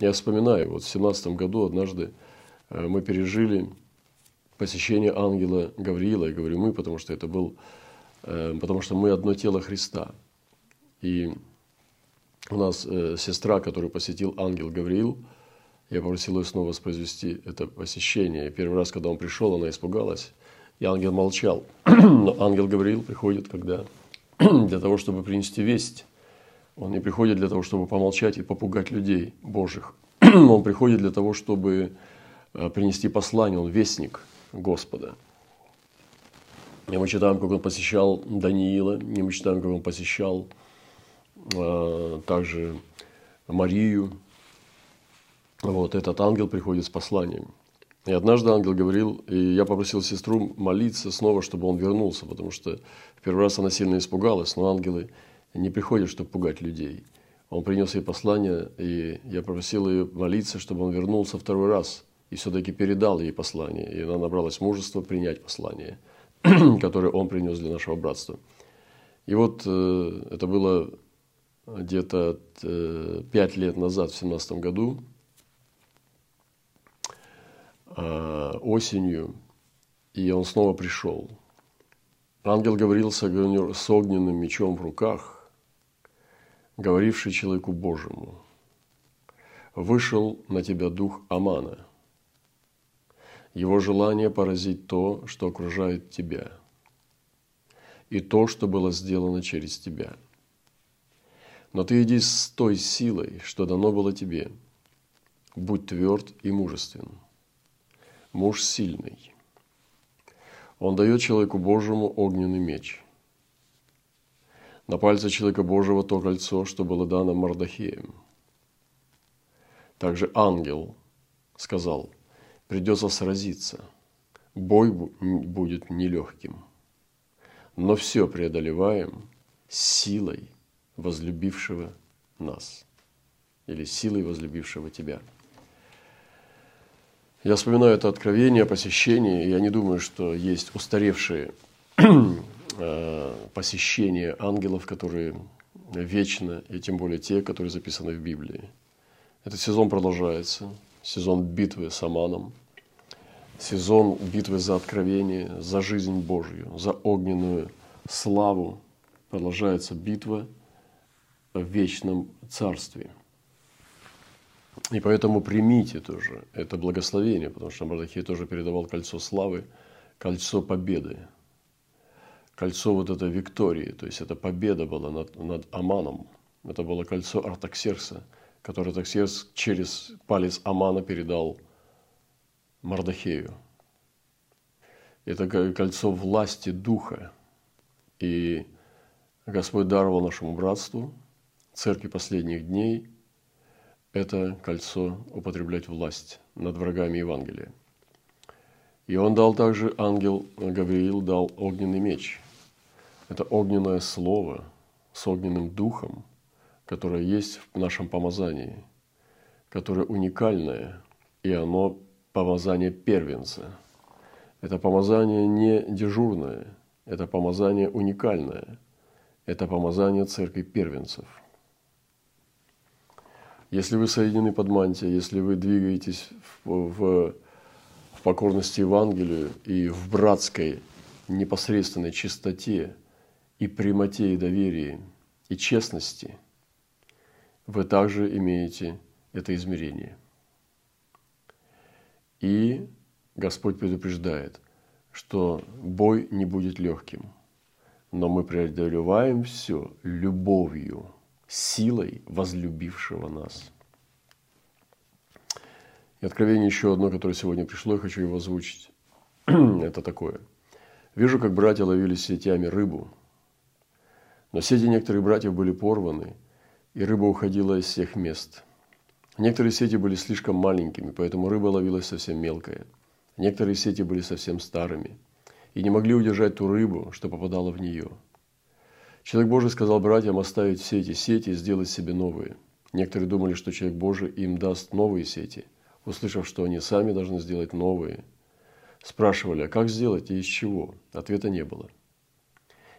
Я вспоминаю, вот в семнадцатом году однажды э, мы пережили посещение ангела Гавриила. Я говорю мы, потому что это был, э, потому что мы одно тело Христа. И у нас э, сестра, которую посетил ангел Гавриил, я попросил ее снова воспроизвести это посещение. И первый раз, когда он пришел, она испугалась, и ангел молчал. Но ангел Гавриил приходит, когда для того, чтобы принести весть он не приходит для того, чтобы помолчать и попугать людей Божьих. Он приходит для того, чтобы э, принести послание. Он вестник Господа. И мы читаем, как он посещал Даниила, и мы читаем, как он посещал э, также Марию. Вот этот ангел приходит с посланием. И однажды ангел говорил, и я попросил сестру молиться снова, чтобы он вернулся, потому что в первый раз она сильно испугалась, но ангелы не приходит, чтобы пугать людей. Он принес ей послание, и я попросил ее молиться, чтобы он вернулся второй раз и все-таки передал ей послание. И она набралась мужества принять послание, которое он принес для нашего братства. И вот э, это было где-то э, пять лет назад, в семнадцатом году, э, осенью, и он снова пришел. Ангел говорил с огненным мечом в руках – говоривший человеку Божьему, вышел на тебя дух Амана. Его желание поразить то, что окружает тебя, и то, что было сделано через тебя. Но ты иди с той силой, что дано было тебе. Будь тверд и мужествен. Муж сильный. Он дает человеку Божьему огненный меч – на пальце человека Божьего то кольцо, что было дано Мардахеем. Также ангел сказал, придется сразиться, бой будет нелегким, но все преодолеваем силой возлюбившего нас или силой возлюбившего тебя. Я вспоминаю это откровение, посещение, и я не думаю, что есть устаревшие посещение ангелов, которые вечно, и тем более те, которые записаны в Библии. Этот сезон продолжается, сезон битвы с Аманом, сезон битвы за откровение, за жизнь Божью, за огненную славу. Продолжается битва в вечном царстве. И поэтому примите тоже это благословение, потому что Мардахей тоже передавал кольцо славы, кольцо победы, кольцо вот этой Виктории, то есть это победа была над, над Аманом. Это было кольцо Артаксеркса, которое Артаксеркс через палец Амана передал Мардахею. Это кольцо власти Духа. И Господь даровал нашему братству, церкви последних дней, это кольцо употреблять власть над врагами Евангелия. И он дал также, ангел Гавриил дал огненный меч – это огненное слово с огненным духом, которое есть в нашем помазании, которое уникальное, и оно помазание первенца. Это помазание не дежурное, это помазание уникальное, это помазание церкви первенцев. Если вы соединены под мантией, если вы двигаетесь в, в, в покорности Евангелию и в братской непосредственной чистоте – и прямоте и доверии, и честности, вы также имеете это измерение. И Господь предупреждает, что бой не будет легким, но мы преодолеваем все любовью, силой возлюбившего нас. И откровение еще одно, которое сегодня пришло, я хочу его озвучить. Это такое. Вижу, как братья ловили сетями рыбу, но сети некоторых братьев были порваны, и рыба уходила из всех мест. Некоторые сети были слишком маленькими, поэтому рыба ловилась совсем мелкая. Некоторые сети были совсем старыми и не могли удержать ту рыбу, что попадала в нее. Человек Божий сказал братьям оставить все эти сети и сделать себе новые. Некоторые думали, что человек Божий им даст новые сети, услышав, что они сами должны сделать новые. Спрашивали, а как сделать и из чего? Ответа не было.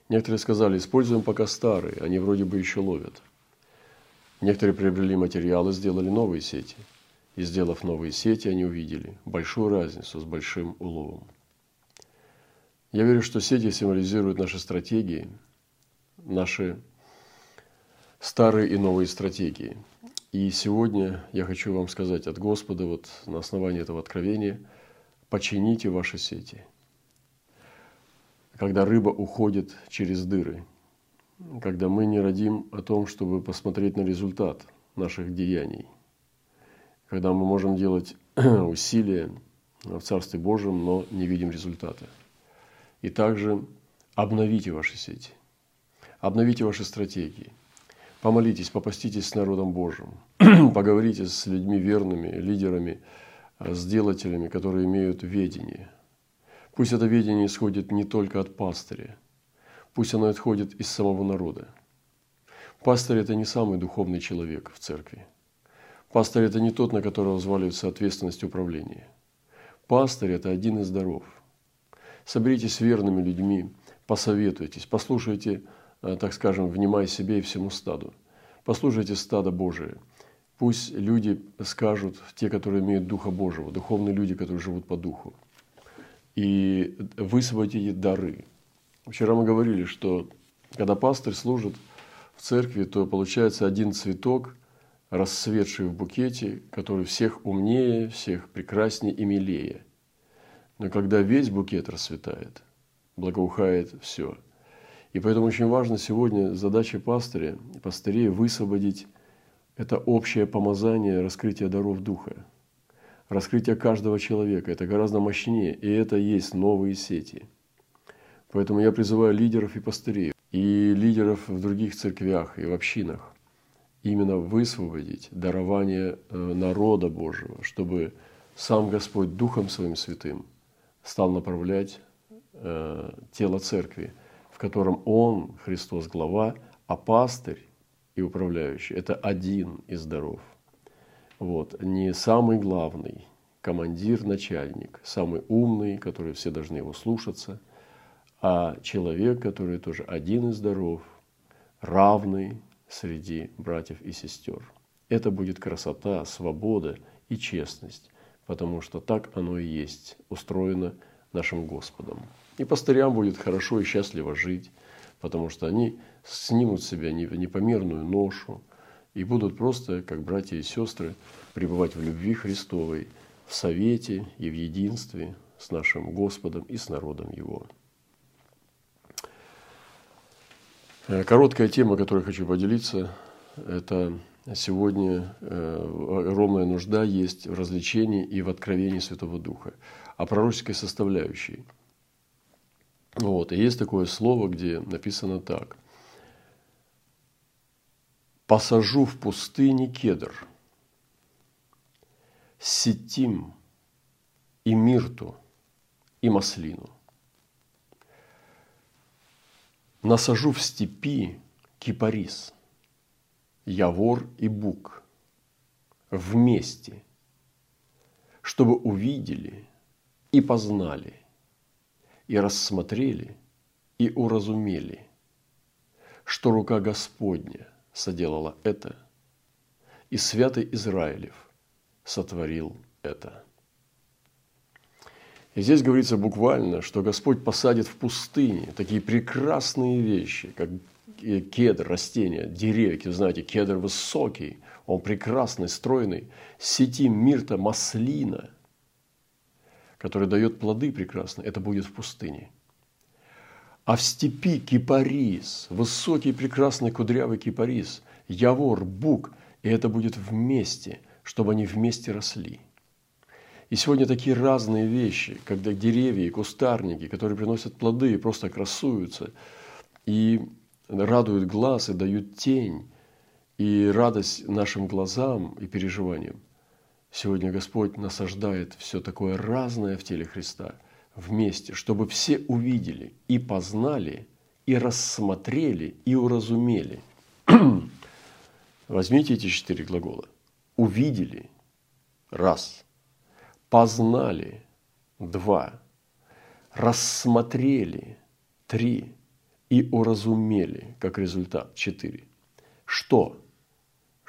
Некоторые сказали, используем пока старые, они вроде бы еще ловят. Некоторые приобрели материалы, сделали новые сети. И сделав новые сети, они увидели большую разницу с большим уловом. Я верю, что сети символизируют наши стратегии, наши старые и новые стратегии. И сегодня я хочу вам сказать от Господа, вот на основании этого откровения, почините ваши сети. Когда рыба уходит через дыры, когда мы не родим о том, чтобы посмотреть на результат наших деяний, когда мы можем делать усилия в Царстве Божьем, но не видим результата – и также обновите ваши сети, обновите ваши стратегии. Помолитесь, попаститесь с народом Божьим, поговорите с людьми верными, лидерами, сделателями, которые имеют ведение. Пусть это ведение исходит не только от пастыря, пусть оно исходит из самого народа. Пастырь – это не самый духовный человек в церкви. Пастырь – это не тот, на которого взваливается ответственность управления. Пастырь – это один из даров – соберитесь с верными людьми, посоветуйтесь, послушайте, э, так скажем, внимай себе и всему стаду. Послушайте стадо Божие. Пусть люди скажут, те, которые имеют Духа Божьего, духовные люди, которые живут по Духу. И высвободите дары. Вчера мы говорили, что когда пастырь служит в церкви, то получается один цветок, расцветший в букете, который всех умнее, всех прекраснее и милее – но когда весь букет расцветает, благоухает все. И поэтому очень важно сегодня задача пастыря, пастырей высвободить это общее помазание раскрытия даров Духа. Раскрытие каждого человека – это гораздо мощнее, и это есть новые сети. Поэтому я призываю лидеров и пастырей, и лидеров в других церквях и в общинах именно высвободить дарование э, народа Божьего, чтобы сам Господь Духом Своим Святым – стал направлять э, тело церкви, в котором Он, Христос, глава, а пастырь и управляющий – это один из даров. Вот. Не самый главный, командир, начальник, самый умный, который все должны его слушаться, а человек, который тоже один из даров, равный среди братьев и сестер. Это будет красота, свобода и честность потому что так оно и есть, устроено нашим Господом. И пастырям будет хорошо и счастливо жить, потому что они снимут с себя непомерную ношу и будут просто, как братья и сестры, пребывать в любви Христовой, в совете и в единстве с нашим Господом и с народом Его. Э, короткая тема, которой хочу поделиться, это сегодня э, огромная нужда есть в развлечении и в откровении Святого Духа, о пророческой составляющей. Вот. И есть такое слово, где написано так. «Посажу в пустыне кедр, сетим и мирту и маслину. Насажу в степи кипарис – Явор и Бук вместе, чтобы увидели и познали, и рассмотрели, и уразумели, что рука Господня соделала это, и святый Израилев сотворил это. И здесь говорится буквально, что Господь посадит в пустыне такие прекрасные вещи, как кедр, растение, деревья, вы знаете, кедр высокий, он прекрасный, стройный, сети мирта, маслина, который дает плоды прекрасные, это будет в пустыне. А в степи кипарис, высокий, прекрасный, кудрявый кипарис, явор, бук, и это будет вместе, чтобы они вместе росли. И сегодня такие разные вещи, когда деревья и кустарники, которые приносят плоды и просто красуются, и радуют глаз и дают тень и радость нашим глазам и переживаниям. Сегодня Господь насаждает все такое разное в теле Христа вместе, чтобы все увидели и познали, и рассмотрели, и уразумели. Возьмите эти четыре глагола. Увидели – раз. Познали – два. Рассмотрели – три и уразумели, как результат, четыре. Что?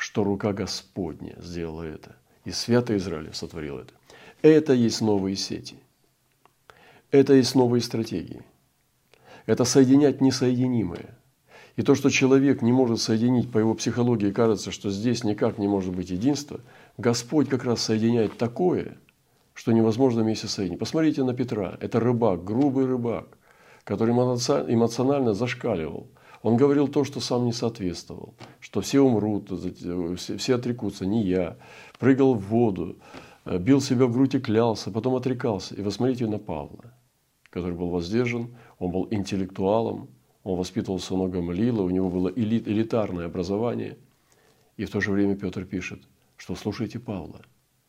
что рука Господня сделала это, и свято Израиль сотворил это. Это есть новые сети. Это есть новые стратегии. Это соединять несоединимое. И то, что человек не может соединить по его психологии, кажется, что здесь никак не может быть единства, Господь как раз соединяет такое, что невозможно вместе соединить. Посмотрите на Петра. Это рыбак, грубый рыбак, который эмоционально зашкаливал. Он говорил то, что сам не соответствовал, что все умрут, все отрекутся, не я. Прыгал в воду, э, бил себя в грудь и клялся, потом отрекался. И вы смотрите на Павла, который был воздержан, он был интеллектуалом, он воспитывался у Гамалила, у него было элит, элитарное образование. И в то же время Петр пишет, что слушайте Павла,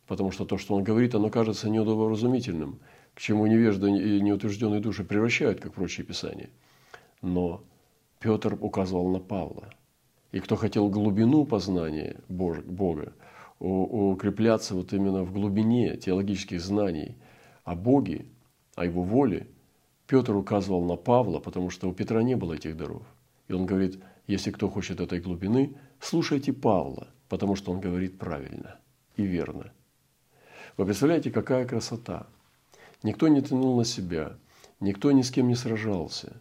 потому что то, что он говорит, оно кажется неудоборазумительным, к чему невежды и неутвержденные души превращают, как прочие писания. Но Петр указывал на Павла. И кто хотел глубину познания Бога, укрепляться вот именно в глубине теологических знаний о Боге, о Его воле – Петр указывал на Павла, потому что у Петра не было этих даров. И он говорит, если кто хочет этой глубины, слушайте Павла, потому что он говорит правильно и верно. Вы представляете, какая красота? Никто не тянул на себя, никто ни с кем не сражался.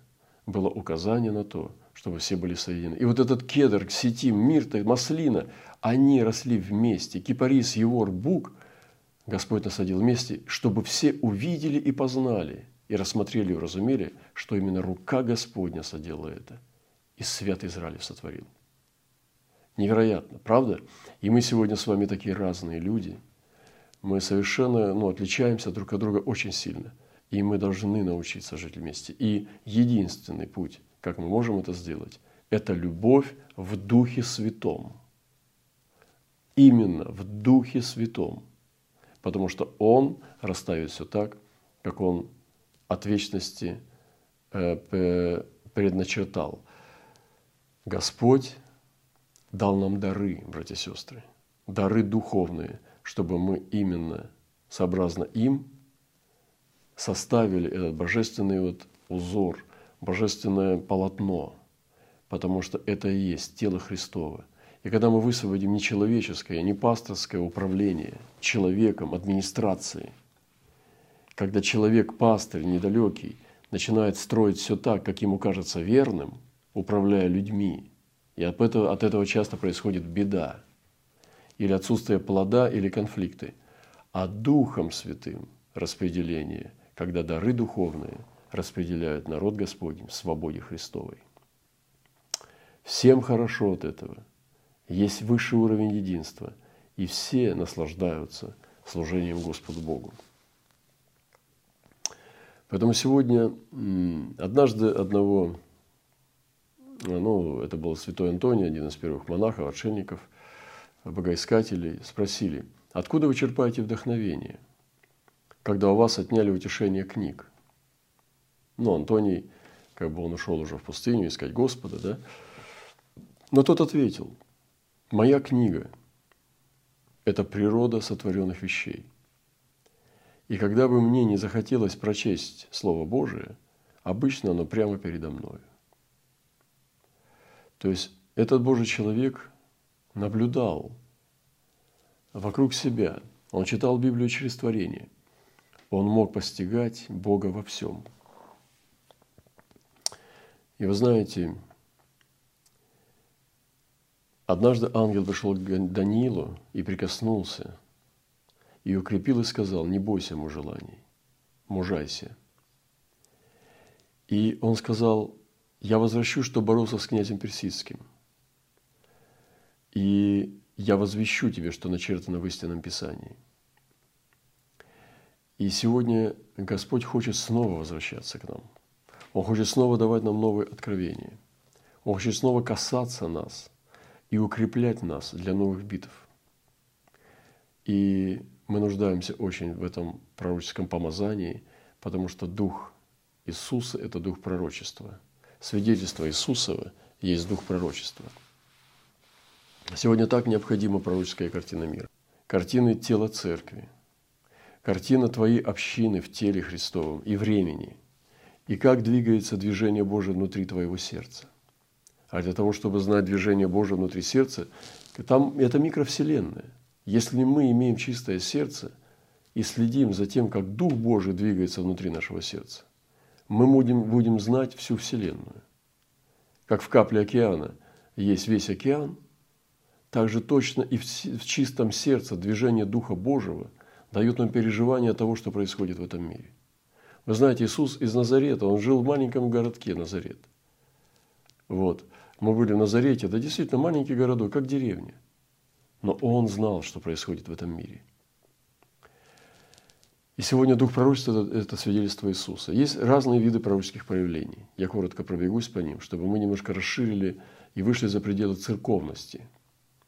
Было указание на то, чтобы все были соединены. И вот этот кедр, ксетим, мирта, маслина, они росли вместе. Кипарис, Евор, Бук Господь насадил вместе, чтобы все увидели и познали – и рассмотрели и уразумели, что именно рука Господня содела это, и свят Израиль сотворил. Невероятно, правда? И мы сегодня с вами такие разные люди. Мы совершенно ну, отличаемся друг от друга очень сильно. И мы должны научиться жить вместе. И единственный путь, как мы можем это сделать, это любовь в Духе Святом. Именно в Духе Святом. Потому что Он расставит все так, как Он от вечности э, предначертал. Господь дал нам дары, братья и сестры, дары духовные, чтобы мы именно сообразно им составили этот божественный вот узор, божественное полотно, потому что это и есть тело Христово. И когда мы высвободим не человеческое, не пасторское управление человеком, администрацией, когда человек, пастырь недалекий, начинает строить все так, как ему кажется верным, управляя людьми, и от этого, от этого часто происходит беда, или отсутствие плода, или конфликты, а Духом Святым распределение, когда дары духовные распределяют народ Господень в свободе Христовой. Всем хорошо от этого. Есть высший уровень единства, и все наслаждаются служением Господу Богу. Поэтому сегодня однажды одного, ну, это был святой Антоний, один из первых монахов, отшельников, богоискателей, спросили, откуда вы черпаете вдохновение, когда у вас отняли утешение книг? Ну, Антоний, как бы он ушел уже в пустыню искать Господа, да? Но тот ответил, моя книга – это природа сотворенных вещей – и когда бы мне не захотелось прочесть Слово Божие, обычно оно прямо передо мною. То есть этот Божий человек наблюдал вокруг себя. Он читал Библию через творение. Он мог постигать Бога во всем. И вы знаете, однажды ангел пришел к Даниилу и прикоснулся – и укрепил и сказал, не бойся мужеланий, мужайся. И он сказал, я возвращу, что боролся с князем Персидским. И я возвещу тебе, что начертано в истинном Писании. И сегодня Господь хочет снова возвращаться к нам. Он хочет снова давать нам новые откровения. Он хочет снова касаться нас и укреплять нас для новых битв. И мы нуждаемся очень в этом пророческом помазании, потому что Дух Иисуса – это Дух пророчества. Свидетельство Иисусова есть Дух пророчества. Сегодня так необходима пророческая картина мира. Картины тела церкви, картина твоей общины в теле Христовом и времени, и как двигается движение Божие внутри твоего сердца. А для того, чтобы знать движение Божие внутри сердца, Там это микровселенная. Если мы имеем чистое сердце и следим за тем, как Дух Божий двигается внутри нашего сердца, мы будем, будем знать всю Вселенную. Как в капле океана есть весь океан, так же точно и в, в чистом сердце движение Духа Божьего дает нам переживание того, что происходит в этом мире. Вы знаете, Иисус из Назарета, он жил в маленьком городке Назарет. Вот. Мы были в Назарете, это действительно маленький городок, как деревня. Но он знал, что происходит в этом мире. И сегодня дух пророчества – это свидетельство Иисуса. Есть разные виды пророческих проявлений. Я коротко пробегусь по ним, чтобы мы немножко расширили и вышли за пределы церковности.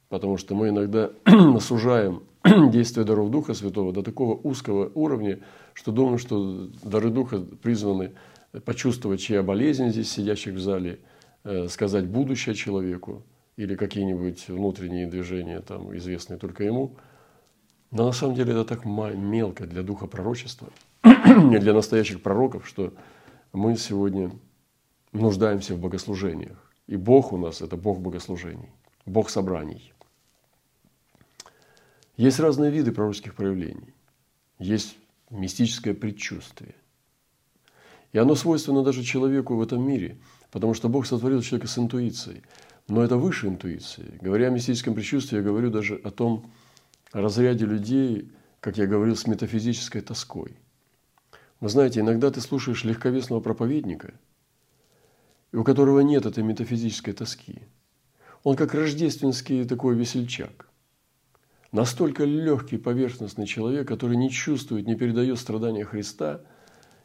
Потому что мы иногда сужаем действие даров Духа Святого до такого узкого уровня, что думаем, что дары Духа призваны почувствовать, чья болезнь здесь сидящих в зале, сказать будущее человеку или какие-нибудь внутренние движения, там, известные только ему. Но на самом деле это так мелко для духа пророчества, для настоящих пророков, что мы сегодня нуждаемся в богослужениях. И Бог у нас – это Бог богослужений, Бог собраний. Есть разные виды пророческих проявлений. Есть мистическое предчувствие. И оно свойственно даже человеку в этом мире, потому что Бог сотворил человека с интуицией. Но это выше интуиции. Говоря о мистическом предчувствии, я говорю даже о том разряде людей, как я говорил, с метафизической тоской. Вы знаете, иногда ты слушаешь легковесного проповедника, у которого нет этой метафизической тоски. Он как рождественский такой весельчак. Настолько легкий, поверхностный человек, который не чувствует, не передает страдания Христа,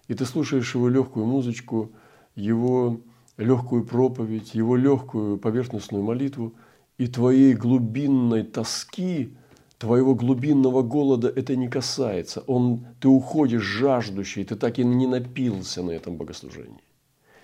и ты слушаешь его легкую музычку, его легкую проповедь, его легкую поверхностную молитву, и твоей глубинной тоски, твоего глубинного голода это не касается. Он, ты уходишь жаждущий, ты так и не напился на этом богослужении.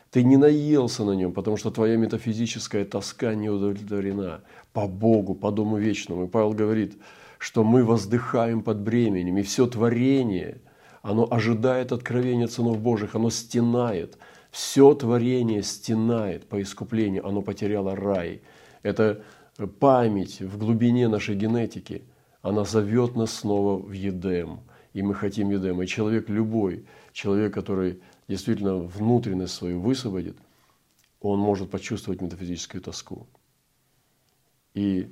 Ты не наелся на нем, потому что твоя метафизическая тоска не удовлетворена по Богу, по Дому Вечному. И Павел говорит, что мы воздыхаем под бременем, и все творение, оно ожидает откровения сынов Божьих, оно стенает – все творение стенает по искуплению, оно потеряло рай. Это память в глубине нашей генетики, она зовет нас снова в Едем. И мы хотим Едем. И человек любой, человек, который действительно внутренность свою высвободит, он может почувствовать метафизическую тоску. И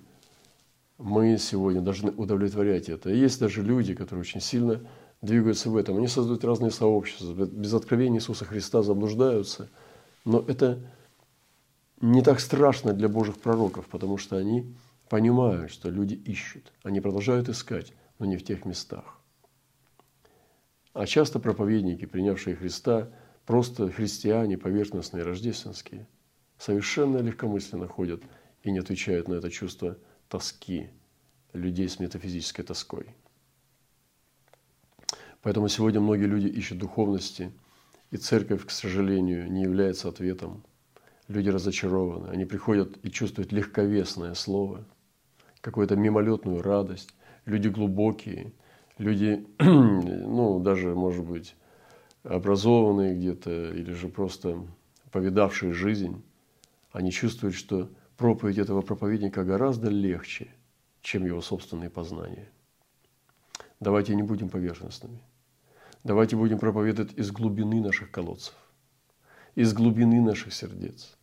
мы сегодня должны удовлетворять это. И есть даже люди, которые очень сильно двигаются в этом. Они создают разные сообщества, без откровения Иисуса Христа заблуждаются. Но это не так страшно для Божьих пророков, потому что они понимают, что люди ищут. Они продолжают искать, но не в тех местах. А часто проповедники, принявшие Христа, просто христиане, поверхностные, рождественские, совершенно легкомысленно ходят и не отвечают на это чувство тоски людей с метафизической тоской – Поэтому сегодня многие люди ищут духовности, и церковь, к сожалению, не является ответом. Люди разочарованы, они приходят и чувствуют легковесное слово, какую-то мимолетную радость. Люди глубокие, люди, ну, даже, может быть, образованные где-то или же просто повидавшие жизнь, они чувствуют, что проповедь этого проповедника гораздо легче, чем его собственные познания. Давайте не будем поверхностными. Давайте будем проповедовать из глубины наших колодцев, из глубины наших сердец.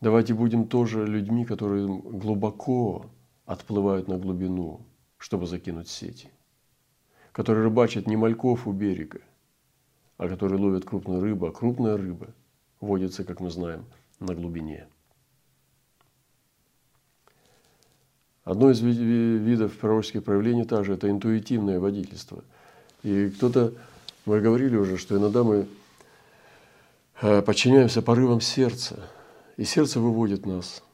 Давайте будем тоже людьми, которые глубоко отплывают на глубину, чтобы закинуть сети, которые рыбачат не мальков у берега, а которые ловят крупную рыбу, а крупная рыба водится, как мы знаем, на глубине. Одно из видов пророческих проявлений также – это интуитивное водительство. И кто-то мы говорили уже, что иногда мы э, подчиняемся порывам сердца, и сердце выводит нас.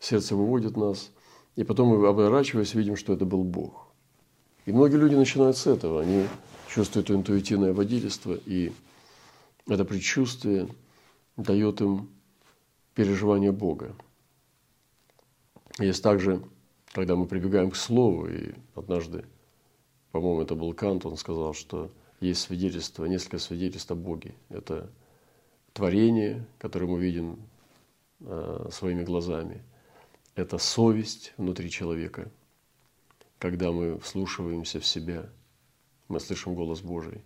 Сердце выводит нас, и потом мы, оборачиваясь, видим, что это был Бог. И многие люди начинают с этого. Они чувствуют интуитивное водительство, и это предчувствие дает им переживание Бога. Есть также, когда мы прибегаем к Слову, и однажды, по-моему, это был Кант, он сказал, что есть свидетельство, несколько свидетельств о Боге. Это творение, которое мы видим э, своими глазами. это совесть внутри человека. Когда мы вслушиваемся в себя, мы слышим голос Божий.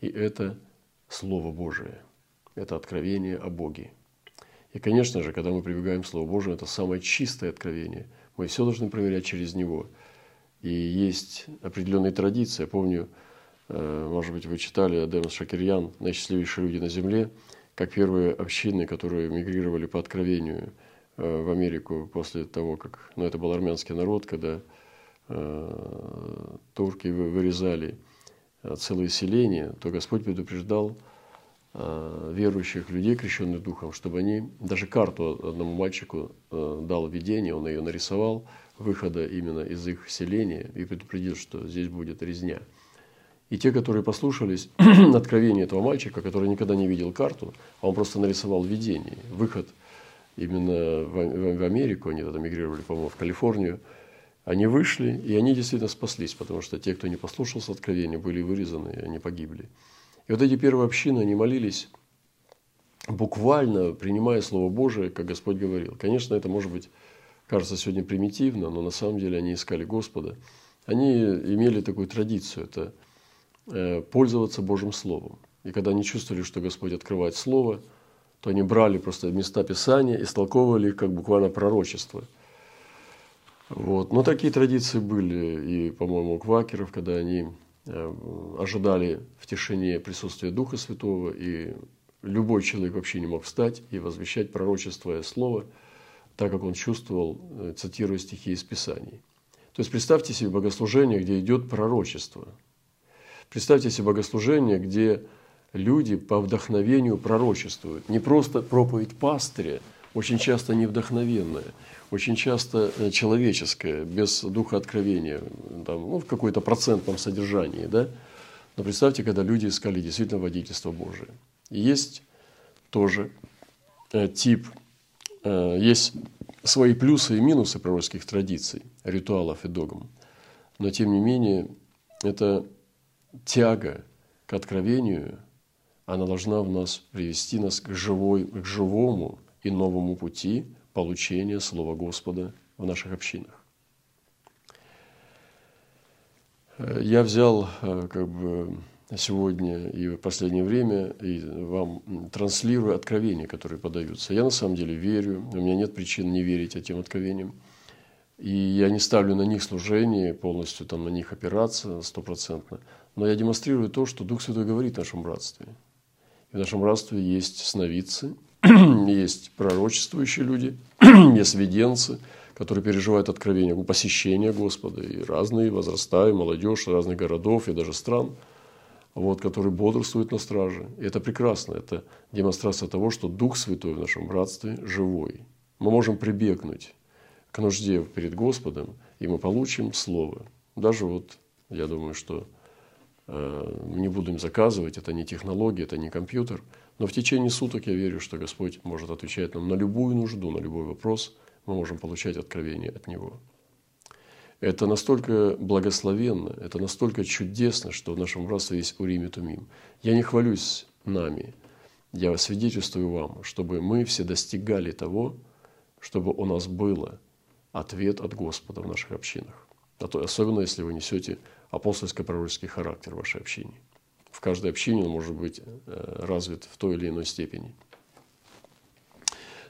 И это Слово Божие, это откровение о Боге. И, конечно же, когда мы прибегаем к Слову Божию, это самое чистое откровение. Мы все должны проверять через него. И есть определенные традиции. Я помню, может быть, вы читали Адема Шакирьян «Наисчастливейшие люди на земле», как первые общины, которые мигрировали по откровению э, в Америку после того, как, ну, это был армянский народ, когда э, турки вырезали э, целые селения, то Господь предупреждал э, верующих людей, крещенных духом, чтобы они, даже карту одному мальчику э, дал видение, он ее нарисовал, выхода именно из их селения и предупредил, что здесь будет резня – и те, которые послушались откровения этого мальчика, который никогда не видел карту, а он просто нарисовал видение, выход именно в, Америку, они тогда мигрировали, по-моему, в Калифорнию, они вышли, и они действительно спаслись, потому что те, кто не послушался откровения, были вырезаны, и они погибли. И вот эти первые общины, они молились, буквально принимая Слово Божие, как Господь говорил. Конечно, это может быть, кажется сегодня примитивно, но на самом деле они искали Господа. Они имели такую традицию, это пользоваться Божьим Словом. И когда они чувствовали, что Господь открывает Слово, то они брали просто места Писания и столковывали их как буквально пророчество. Вот. Но такие традиции были и, по-моему, у квакеров, когда они э, ожидали в тишине присутствия Духа Святого, и любой человек вообще не мог встать и возвещать пророчество слово, так как он чувствовал, э, цитируя стихи из Писаний. То есть представьте себе богослужение, где идет пророчество – Представьте себе богослужение, где люди по вдохновению пророчествуют. Не просто проповедь пастыря, очень часто невдохновенная, очень часто э, человеческая, без духа откровения, там, ну, в какой-то процентном содержании. Да? Но представьте, когда люди искали действительно водительство Божие. Есть тоже э, тип, э, есть свои плюсы и минусы пророческих традиций, ритуалов и догм. Но тем не менее, это тяга к откровению, она должна в нас привести нас к, живой, к живому и новому пути получения Слова Господа в наших общинах. Я взял э, как бы сегодня и в последнее время и вам транслирую откровения, которые подаются. Я на самом деле верю, у меня нет причин не верить этим откровениям. И я не ставлю на них служение, полностью там на них опираться стопроцентно. Но я демонстрирую то, что Дух Святой говорит в нашем братстве. И в нашем братстве есть сновидцы, есть пророчествующие люди, есть виденцы, которые переживают откровение, посещения Господа, и разные возраста, и молодежь разных городов, и даже стран, вот, которые бодрствуют на страже. И это прекрасно, это демонстрация того, что Дух Святой в нашем братстве живой. Мы можем прибегнуть к нужде перед Господом, и мы получим Слово. Даже вот, я думаю, что не буду им заказывать, это не технология, это не компьютер. Но в течение суток я верю, что Господь может отвечать нам на любую нужду, на любой вопрос. Мы можем получать откровение от Него. Это настолько благословенно, это настолько чудесно, что в нашем братстве есть Урим и Тумим. Я не хвалюсь нами, я свидетельствую вам, чтобы мы все достигали того, чтобы у нас было ответ от Господа в наших общинах. А особенно если вы несете апостольско-пророческий характер вашей общины. В каждой общине он может быть э, развит в той или иной степени.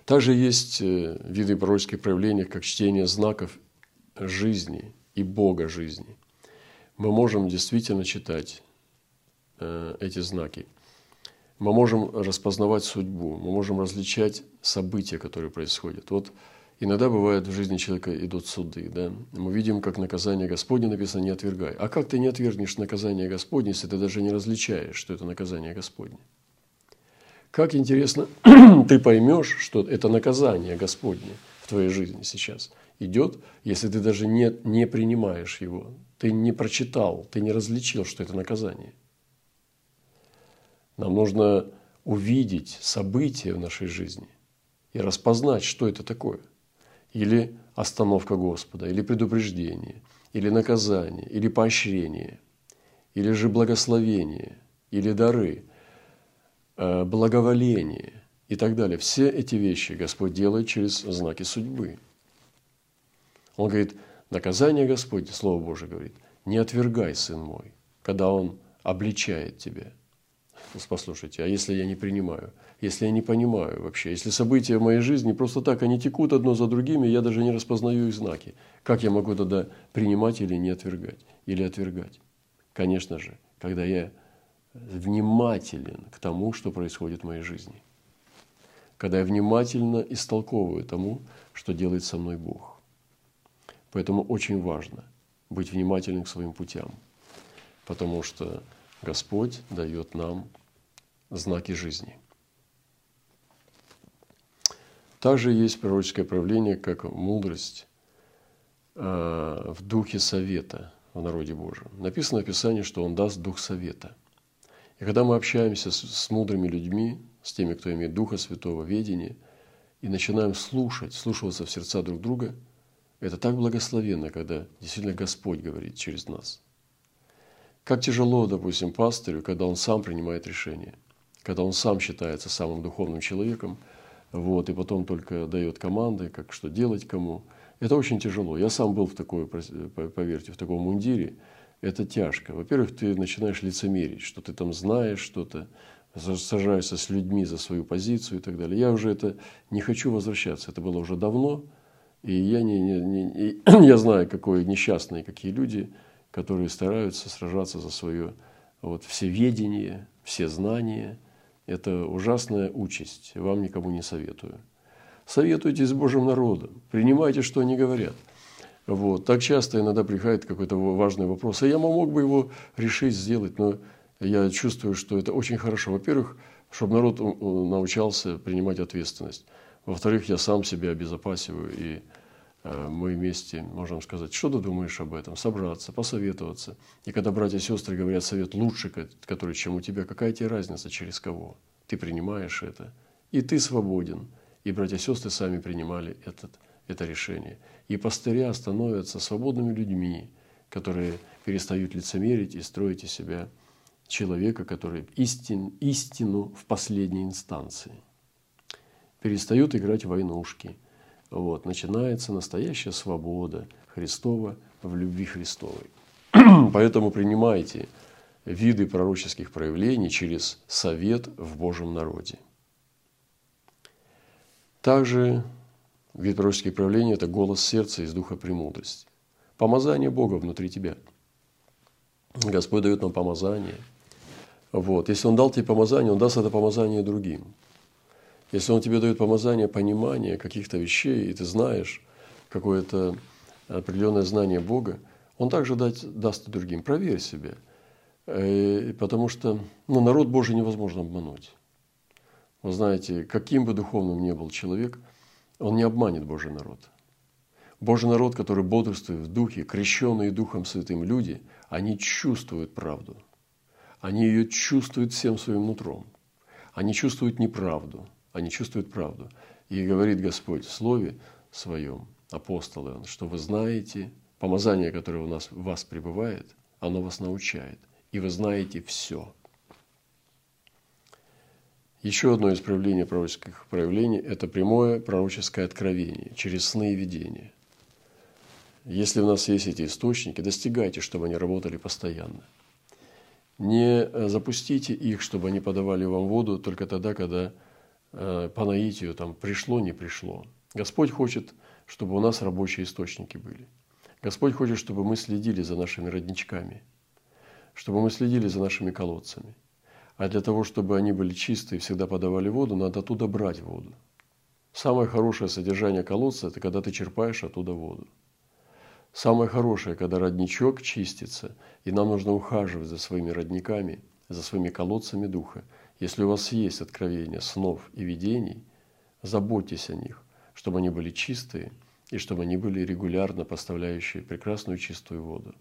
Также есть э, виды пророческих проявлений, как чтение знаков жизни и Бога жизни. Мы можем действительно читать э, эти знаки. Мы можем распознавать судьбу, мы можем различать события, которые происходят. Вот Иногда бывает в жизни человека идут суды. Да? Мы видим, как наказание Господне написано «не отвергай». А как ты не отвергнешь наказание Господне, если ты даже не различаешь, что это наказание Господне? Как интересно ты поймешь, что это наказание Господне в твоей жизни сейчас идет, если ты даже не, не принимаешь его, ты не прочитал, ты не различил, что это наказание. Нам нужно увидеть события в нашей жизни и распознать, что это такое – или остановка Господа, или предупреждение, или наказание, или поощрение, или же благословение, или дары, э, благоволение и так далее. Все эти вещи Господь делает через знаки судьбы. Он говорит, наказание Господне, Слово Божие говорит, не отвергай, сын мой, когда Он обличает тебя. Послушайте, а если я не принимаю, если я не понимаю вообще, если события в моей жизни просто так, они текут одно за другими, я даже не распознаю их знаки, как я могу тогда принимать или не отвергать, или отвергать? Конечно же, когда я внимателен к тому, что происходит в моей жизни. Когда я внимательно истолковываю тому, что делает со мной Бог. Поэтому очень важно быть внимательным к своим путям, потому что Господь дает нам знаки жизни. Также есть пророческое правление, как мудрость э, в духе совета в народе Божьем. Написано в Писании, что Он даст дух совета. И когда мы общаемся с, с мудрыми людьми, с теми, кто имеет Духа Святого, ведения, и начинаем слушать, слушаться в сердца друг друга, это так благословенно, когда действительно Господь говорит через нас. Как тяжело, допустим, пастырю, когда он сам принимает решение, когда он сам считается самым духовным человеком, вот, и потом только дает команды, как что делать кому. Это очень тяжело. Я сам был в такой, поверьте, в таком мундире. Это тяжко. Во-первых, ты начинаешь лицемерить, что ты там знаешь что-то, сажаешься с людьми за свою позицию и так далее. Я уже это не хочу возвращаться. Это было уже давно. И я, не, не, не, и я знаю, какое несчастные какие люди – которые стараются сражаться за свое вот, всеведение, все знания. Это ужасная участь, вам никому не советую. Советуйтесь с Божьим народом, принимайте, что они говорят. Вот. Так часто иногда приходит какой-то важный вопрос, а я мог бы его решить, сделать, но я чувствую, что это очень хорошо. Во-первых, чтобы народ научался принимать ответственность. Во-вторых, я сам себя обезопасиваю и Э, мы вместе можем сказать, что ты думаешь об этом, собраться, посоветоваться. И когда братья и сестры говорят совет лучше, который, чем у тебя, какая тебе разница, через кого? Ты принимаешь это, и ты свободен. И братья и сестры сами принимали этот, это решение. И пастыря становятся свободными людьми, которые перестают лицемерить и строить из себя человека, который истин, истину в последней инстанции. Перестают играть в войнушки – вот, начинается настоящая свобода Христова в любви Христовой. Поэтому принимайте виды пророческих проявлений через совет в Божьем народе. Также вид пророческих проявлений – это голос сердца из духа премудрости. Помазание Бога внутри тебя. Господь дает нам помазание. Вот. Если Он дал тебе помазание, Он даст это помазание другим. Если Он тебе дает помазание, понимание каких-то вещей, и ты знаешь какое-то определенное знание Бога, Он также дать, даст и другим. Проверь себя. Э, потому что ну, народ Божий невозможно обмануть. Вы знаете, каким бы духовным ни был человек, он не обманет Божий народ. Божий народ, который бодрствует в духе, крещенные Духом Святым люди, они чувствуют правду. Они ее чувствуют всем своим нутром. Они чувствуют неправду они чувствуют правду. И говорит Господь в Слове Своем, апостолы, что вы знаете, помазание, которое у нас в вас пребывает, оно вас научает, и вы знаете все. Еще одно из проявлений пророческих проявлений – это прямое пророческое откровение через сны и видения. Если у нас есть эти источники, достигайте, чтобы они работали постоянно. Не запустите их, чтобы они подавали вам воду только тогда, когда Э, по наитию там пришло, не пришло. Господь хочет, чтобы у нас рабочие источники были. Господь хочет, чтобы мы следили за нашими родничками, чтобы мы следили за нашими колодцами. А для того, чтобы они были чистые и всегда подавали воду, надо оттуда брать воду. Самое хорошее содержание колодца – это когда ты черпаешь оттуда воду. Самое хорошее, когда родничок чистится, и нам нужно ухаживать за своими родниками, за своими колодцами духа – если у вас есть откровения снов и видений, заботьтесь о них, чтобы они были чистые и чтобы они были регулярно поставляющие прекрасную чистую воду.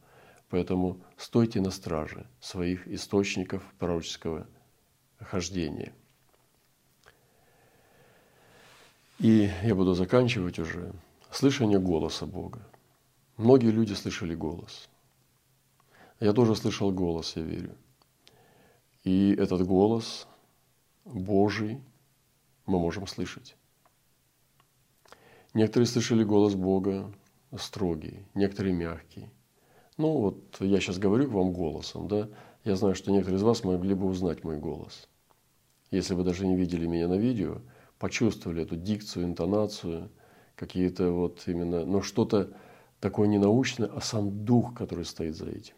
Поэтому стойте на страже своих источников пророческого хождения. И я буду заканчивать уже. Слышание голоса Бога. Многие люди слышали голос. Я тоже слышал голос, я верю. И этот голос Божий мы можем слышать. Некоторые слышали голос Бога строгий, некоторые мягкий. Ну вот я сейчас говорю вам голосом, да, я знаю, что некоторые из вас могли бы узнать мой голос. Если вы даже не видели меня на видео, почувствовали эту дикцию, интонацию, какие-то вот именно, но что-то такое не научное, а сам дух, который стоит за этим.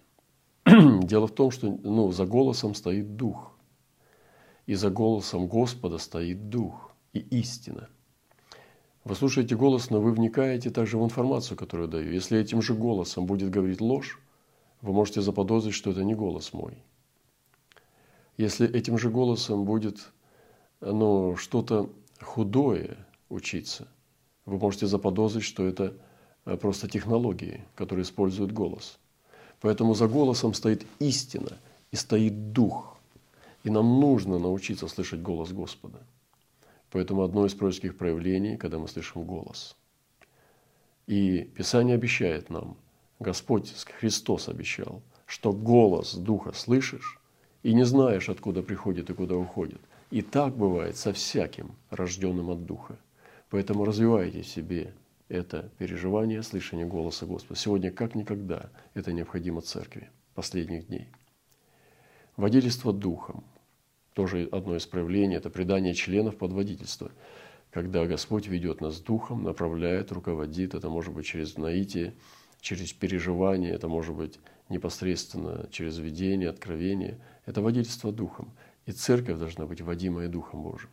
Дело в том, что ну, за голосом стоит дух. И за голосом Господа стоит дух и истина. Вы слушаете голос, но вы вникаете также в информацию, которую даю. Если этим же голосом будет говорить ложь, вы можете заподозрить, что это не голос мой. Если этим же голосом будет ну, что-то худое учиться, вы можете заподозрить, что это э, просто технологии, которые используют голос. Поэтому за голосом стоит истина и стоит дух. И нам нужно научиться слышать голос Господа. Поэтому одно из пророческих проявлений, когда мы слышим голос. И Писание обещает нам – Господь Христос обещал, что голос Духа слышишь и не знаешь, откуда приходит и куда уходит. И так бывает со всяким, рожденным от Духа. Поэтому развивайте в себе это переживание, слышание голоса Господа. Сегодня как никогда это необходимо церкви последних дней. Водительство Духом – тоже одно из проявлений, это предание членов под водительство. Когда Господь ведет нас Духом, направляет, руководит, это может быть через наитие, через переживание, это может быть непосредственно через видение, откровение. Это водительство Духом. И церковь должна быть водимая Духом Божьим.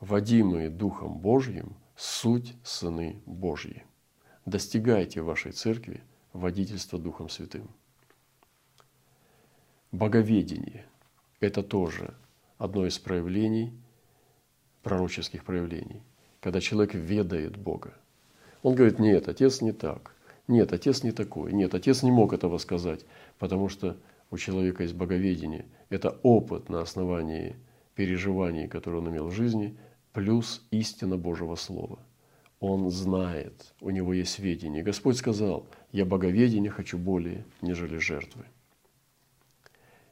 Водимые Духом Божьим – суть сыны Божьи. Достигайте в вашей церкви водительства Духом Святым. Боговедение – это тоже одно из проявлений, пророческих проявлений, когда человек ведает Бога. Он говорит, нет, Отец не так. Нет, отец не такой. Нет, отец не мог этого сказать, потому что у человека есть боговедение. Это опыт на основании переживаний, которые он имел в жизни, плюс истина Божьего Слова. Он знает, у него есть ведение. Господь сказал, я боговедение хочу более, нежели жертвы.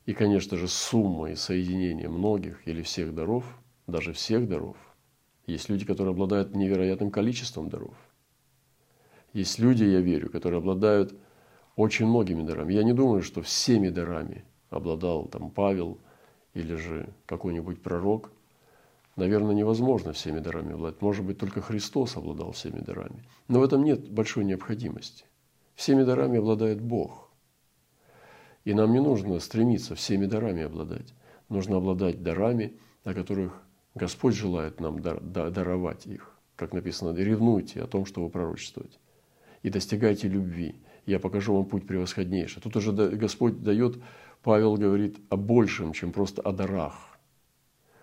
И, конечно же, сумма и соединение многих или всех даров, даже всех даров, есть люди, которые обладают невероятным количеством даров – есть люди, я верю, которые обладают очень многими дарами. Я не думаю, что всеми дарами обладал там Павел или же какой-нибудь пророк. Наверное, невозможно всеми дарами обладать. Может быть, только Христос обладал всеми дарами. Но в этом нет большой необходимости. Всеми дарами обладает Бог. И нам не нужно стремиться всеми дарами обладать. Нужно обладать дарами, о которых Господь желает нам даровать их. Как написано, ревнуйте о том, чтобы пророчествовать и достигайте любви. Я покажу вам путь превосходнейший. Тут уже Господь дает, Павел говорит о большем, чем просто о дарах.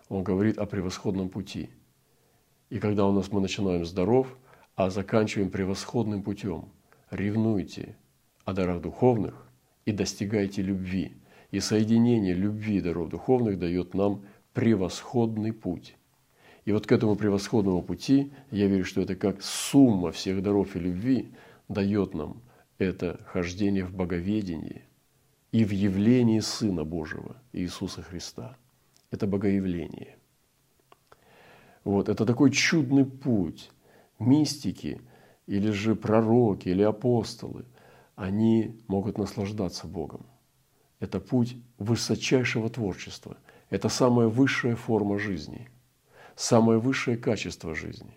Он говорит о превосходном пути. И когда у нас мы начинаем здоров, а заканчиваем превосходным путем, ревнуйте о дарах духовных и достигайте любви. И соединение любви и даров духовных дает нам превосходный путь. И вот к этому превосходному пути, я верю, что это как сумма всех даров и любви, дает нам это хождение в боговедении и в явлении Сына Божьего Иисуса Христа. Это богоявление. Вот, это такой чудный путь. Мистики или же пророки или апостолы, они могут наслаждаться Богом. Это путь высочайшего творчества. Это самая высшая форма жизни, самое высшее качество жизни.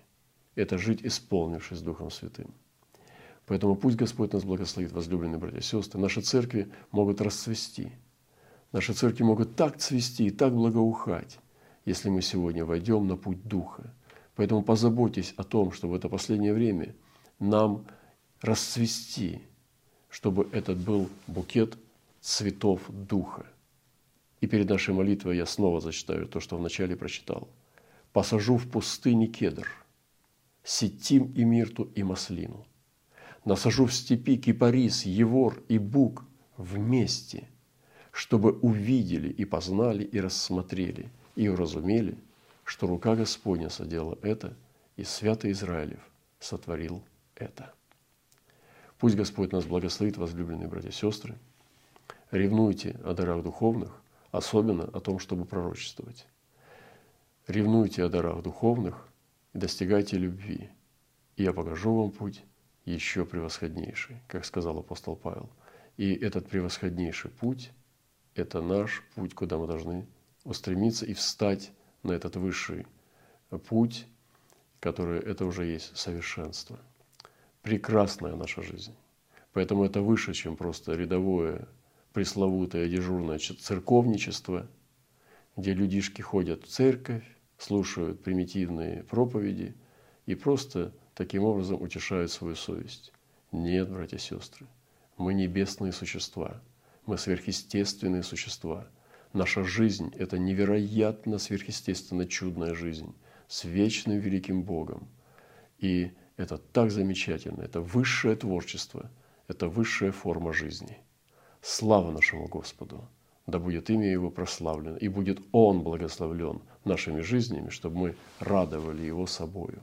Это жить, исполнившись Духом Святым. Поэтому пусть Господь нас благословит, возлюбленные братья и сестры. Наши церкви могут расцвести. Наши церкви могут так цвести и так благоухать, если мы сегодня войдем на путь Духа. Поэтому позаботьтесь о том, что в это последнее время нам расцвести, чтобы этот был букет цветов Духа. И перед нашей молитвой я снова зачитаю то, что вначале прочитал. «Посажу в пустыне кедр, сетим и мирту и маслину, насажу в степи кипарис, евор и бук вместе, чтобы увидели и познали и рассмотрели и уразумели, что рука Господня соделала это, и свято Израилев сотворил это. Пусть Господь нас благословит, возлюбленные братья и сестры. Ревнуйте о дарах духовных, особенно о том, чтобы пророчествовать. Ревнуйте о дарах духовных и достигайте любви. И я покажу вам путь еще превосходнейший, как сказал апостол Павел. И этот превосходнейший путь – это наш путь, куда мы должны устремиться и встать на этот высший путь, который это уже есть совершенство. Прекрасная наша жизнь. Поэтому это выше, чем просто рядовое, пресловутое дежурное церковничество, где людишки ходят в церковь, слушают примитивные проповеди и просто таким образом утешают свою совесть. Нет, братья и сестры, мы небесные существа, мы сверхъестественные существа. Наша жизнь – это невероятно сверхъестественно чудная жизнь с вечным великим Богом. И это так замечательно, это высшее творчество, это высшая форма жизни. Слава нашему Господу! Да будет имя Его прославлено, и будет Он благословлен нашими жизнями, чтобы мы радовали Его собою.